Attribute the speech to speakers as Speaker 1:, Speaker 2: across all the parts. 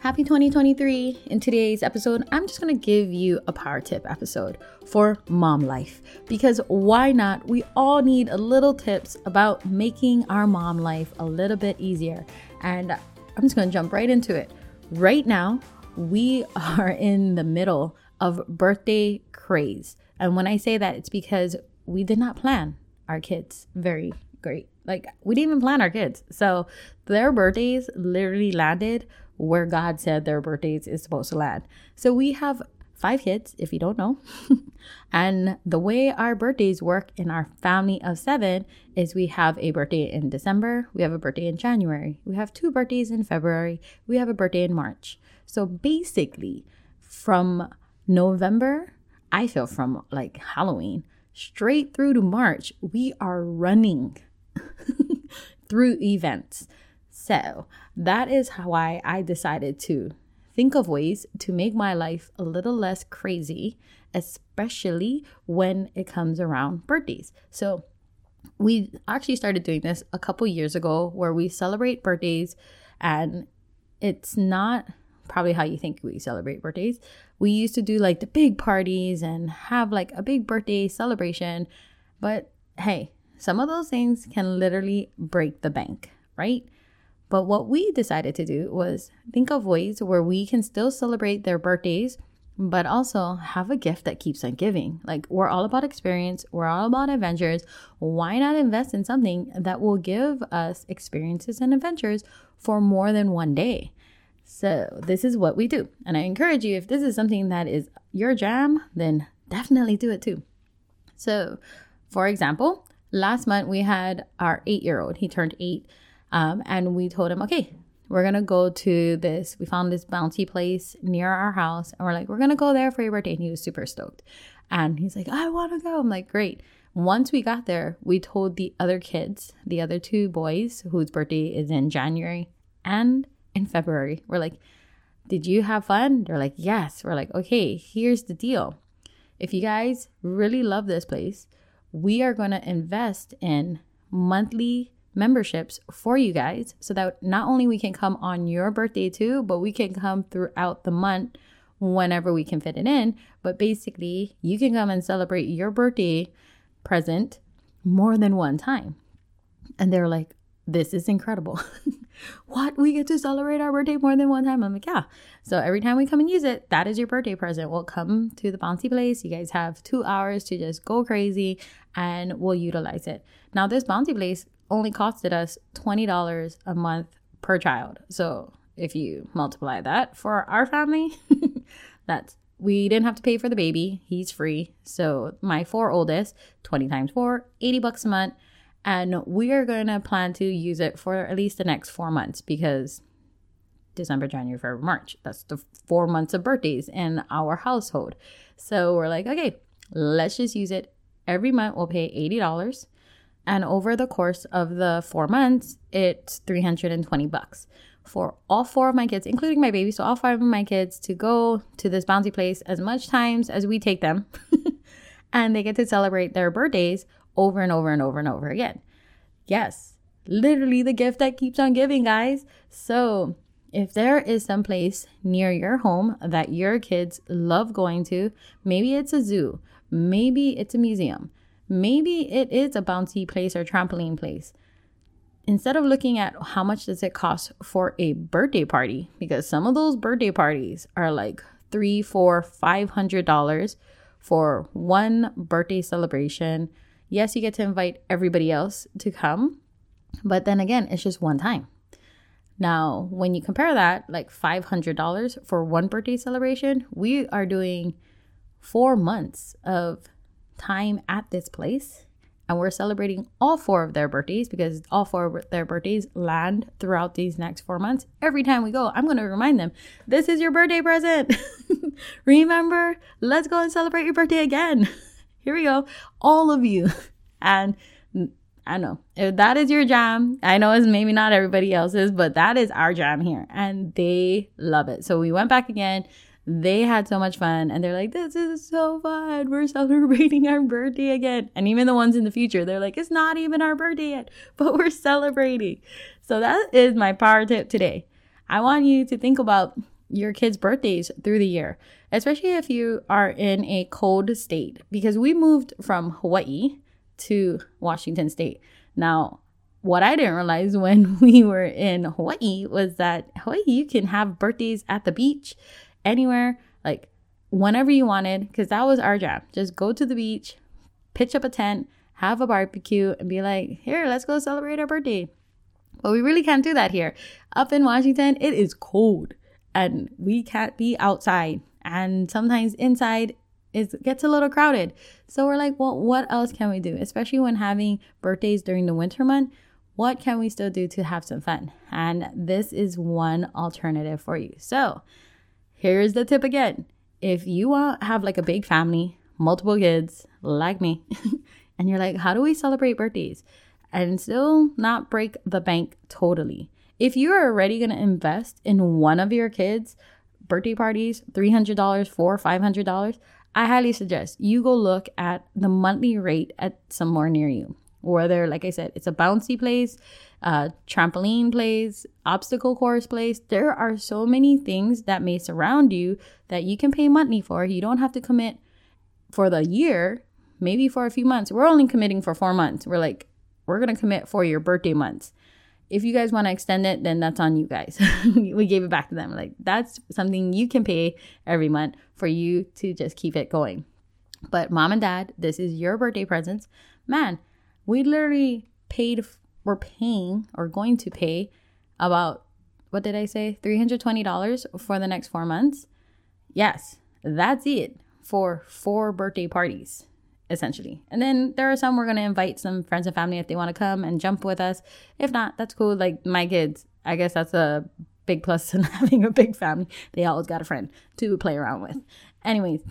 Speaker 1: Happy 2023. In today's episode, I'm just going to give you a power tip episode for mom life because why not? We all need a little tips about making our mom life a little bit easier. And I'm just going to jump right into it. Right now, we are in the middle of birthday craze. And when I say that, it's because we did not plan our kids very great. Like, we didn't even plan our kids. So their birthdays literally landed where God said their birthdays is supposed to land. So we have five kids, if you don't know. and the way our birthdays work in our family of seven is we have a birthday in December, we have a birthday in January, we have two birthdays in February, we have a birthday in March. So basically, from November, I feel from like Halloween straight through to March, we are running through events. So that is why I decided to think of ways to make my life a little less crazy, especially when it comes around birthdays. So we actually started doing this a couple years ago where we celebrate birthdays and it's not probably how you think we celebrate birthdays. We used to do like the big parties and have like a big birthday celebration, but hey, some of those things can literally break the bank, right? But what we decided to do was think of ways where we can still celebrate their birthdays, but also have a gift that keeps on giving. Like, we're all about experience, we're all about adventures. Why not invest in something that will give us experiences and adventures for more than one day? So, this is what we do. And I encourage you, if this is something that is your jam, then definitely do it too. So, for example, last month we had our eight year old, he turned eight. Um, and we told him, okay, we're gonna go to this. We found this bouncy place near our house, and we're like, we're gonna go there for your birthday. And he was super stoked. And he's like, I wanna go. I'm like, great. Once we got there, we told the other kids, the other two boys whose birthday is in January and in February, we're like, did you have fun? They're like, yes. We're like, okay, here's the deal. If you guys really love this place, we are going to invest in monthly memberships for you guys so that not only we can come on your birthday too, but we can come throughout the month whenever we can fit it in. But basically, you can come and celebrate your birthday present more than one time. And they're like, this is incredible. what? We get to celebrate our birthday more than one time? I'm like, yeah. So every time we come and use it, that is your birthday present. We'll come to the bouncy place. You guys have two hours to just go crazy and we'll utilize it. Now, this bouncy place only costed us $20 a month per child. So if you multiply that for our family, that's we didn't have to pay for the baby. He's free. So my four oldest, 20 times four, 80 bucks a month. And we are going to plan to use it for at least the next four months because December, January, February, March. That's the four months of birthdays in our household. So we're like, okay, let's just use it. Every month we'll pay $80 and over the course of the four months, it's 320 bucks for all four of my kids, including my baby. So all five of my kids to go to this bouncy place as much times as we take them. and they get to celebrate their birthdays over and over and over and over again. Yes, literally the gift that keeps on giving, guys. So if there is some place near your home that your kids love going to, maybe it's a zoo, maybe it's a museum, maybe it is a bouncy place or trampoline place. Instead of looking at how much does it cost for a birthday party because some of those birthday parties are like three four five hundred dollars for one birthday celebration. Yes you get to invite everybody else to come but then again it's just one time. Now when you compare that like $500 for one birthday celebration we are doing four months of time at this place and we're celebrating all four of their birthdays because all four of their birthdays land throughout these next four months. Every time we go, I'm going to remind them this is your birthday present. Remember, let's go and celebrate your birthday again. Here we go, all of you. And I know if that is your jam, I know it's maybe not everybody else's, but that is our jam here. And they love it. So we went back again they had so much fun and they're like, this is so fun. We're celebrating our birthday again. And even the ones in the future, they're like, it's not even our birthday yet, but we're celebrating. So that is my power tip today. I want you to think about your kids' birthdays through the year, especially if you are in a cold state, because we moved from Hawaii to Washington State. Now, what I didn't realize when we were in Hawaii was that Hawaii, you can have birthdays at the beach anywhere, like whenever you wanted, because that was our job. Just go to the beach, pitch up a tent, have a barbecue, and be like, here, let's go celebrate our birthday. But we really can't do that here. Up in Washington, it is cold and we can't be outside. And sometimes inside is gets a little crowded. So we're like, well, what else can we do? Especially when having birthdays during the winter month, what can we still do to have some fun? And this is one alternative for you. So here's the tip again. If you have like a big family, multiple kids, like me, and you're like, how do we celebrate birthdays? And still not break the bank totally. If you're already gonna invest in one of your kids' birthday parties, $300, $400, $500, I highly suggest you go look at the monthly rate at somewhere near you. Whether, like I said, it's a bouncy place, a trampoline place, obstacle course place. There are so many things that may surround you that you can pay money for. You don't have to commit for the year, maybe for a few months. We're only committing for four months. We're like, we're to commit for your birthday months if you guys want to extend it, then that's on you guys. we gave it back to them. Like that's something you can pay every month for you to just keep it going. But mom and dad, this is your birthday presents. Man, we literally paid, we're paying or going to pay about, what did I say? $320 for the next four months. Yes, that's it for four birthday parties essentially. And then there are some we're going to invite some friends and family if they want to come and jump with us. If not, that's cool. Like my kids, I guess that's a big plus in having a big family. They always got a friend to play around with. Anyways,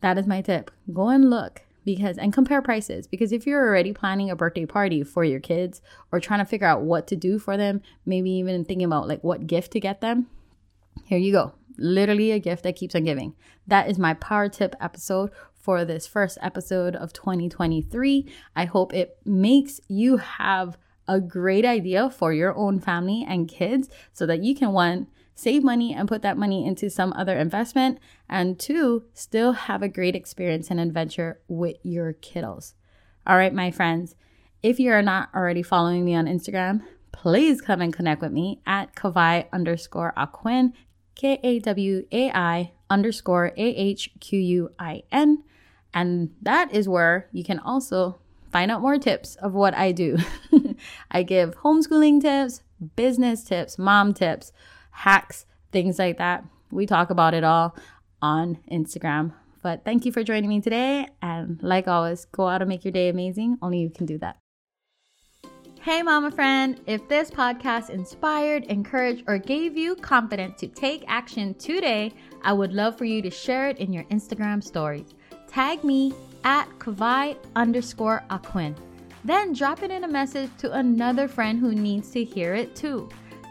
Speaker 1: that is my tip. Go and look because and compare prices because if you're already planning a birthday party for your kids or trying to figure out what to do for them, maybe even thinking about like what gift to get them, here you go. Literally a gift that keeps on giving. That is my power tip episode for this first episode of 2023. I hope it makes you have a great idea for your own family and kids so that you can one save money and put that money into some other investment and two still have a great experience and adventure with your kiddos. All right, my friends, if you are not already following me on Instagram, please come and connect with me at Kawai underscore Ahquin, K A W A I underscore A H Q U I N. And that is where you can also find out more tips of what I do. I give homeschooling tips, business tips, mom tips, hacks, things like that. We talk about it all on Instagram. But thank you for joining me today. And like always, go out and make your day amazing. Only you can do that. Hey, mama friend, if this podcast inspired, encouraged, or gave you confidence to take action today, I would love for you to share it in your Instagram stories tag me at Kawai underscore Ahquin. Then drop it in a message to another friend who needs to hear it too.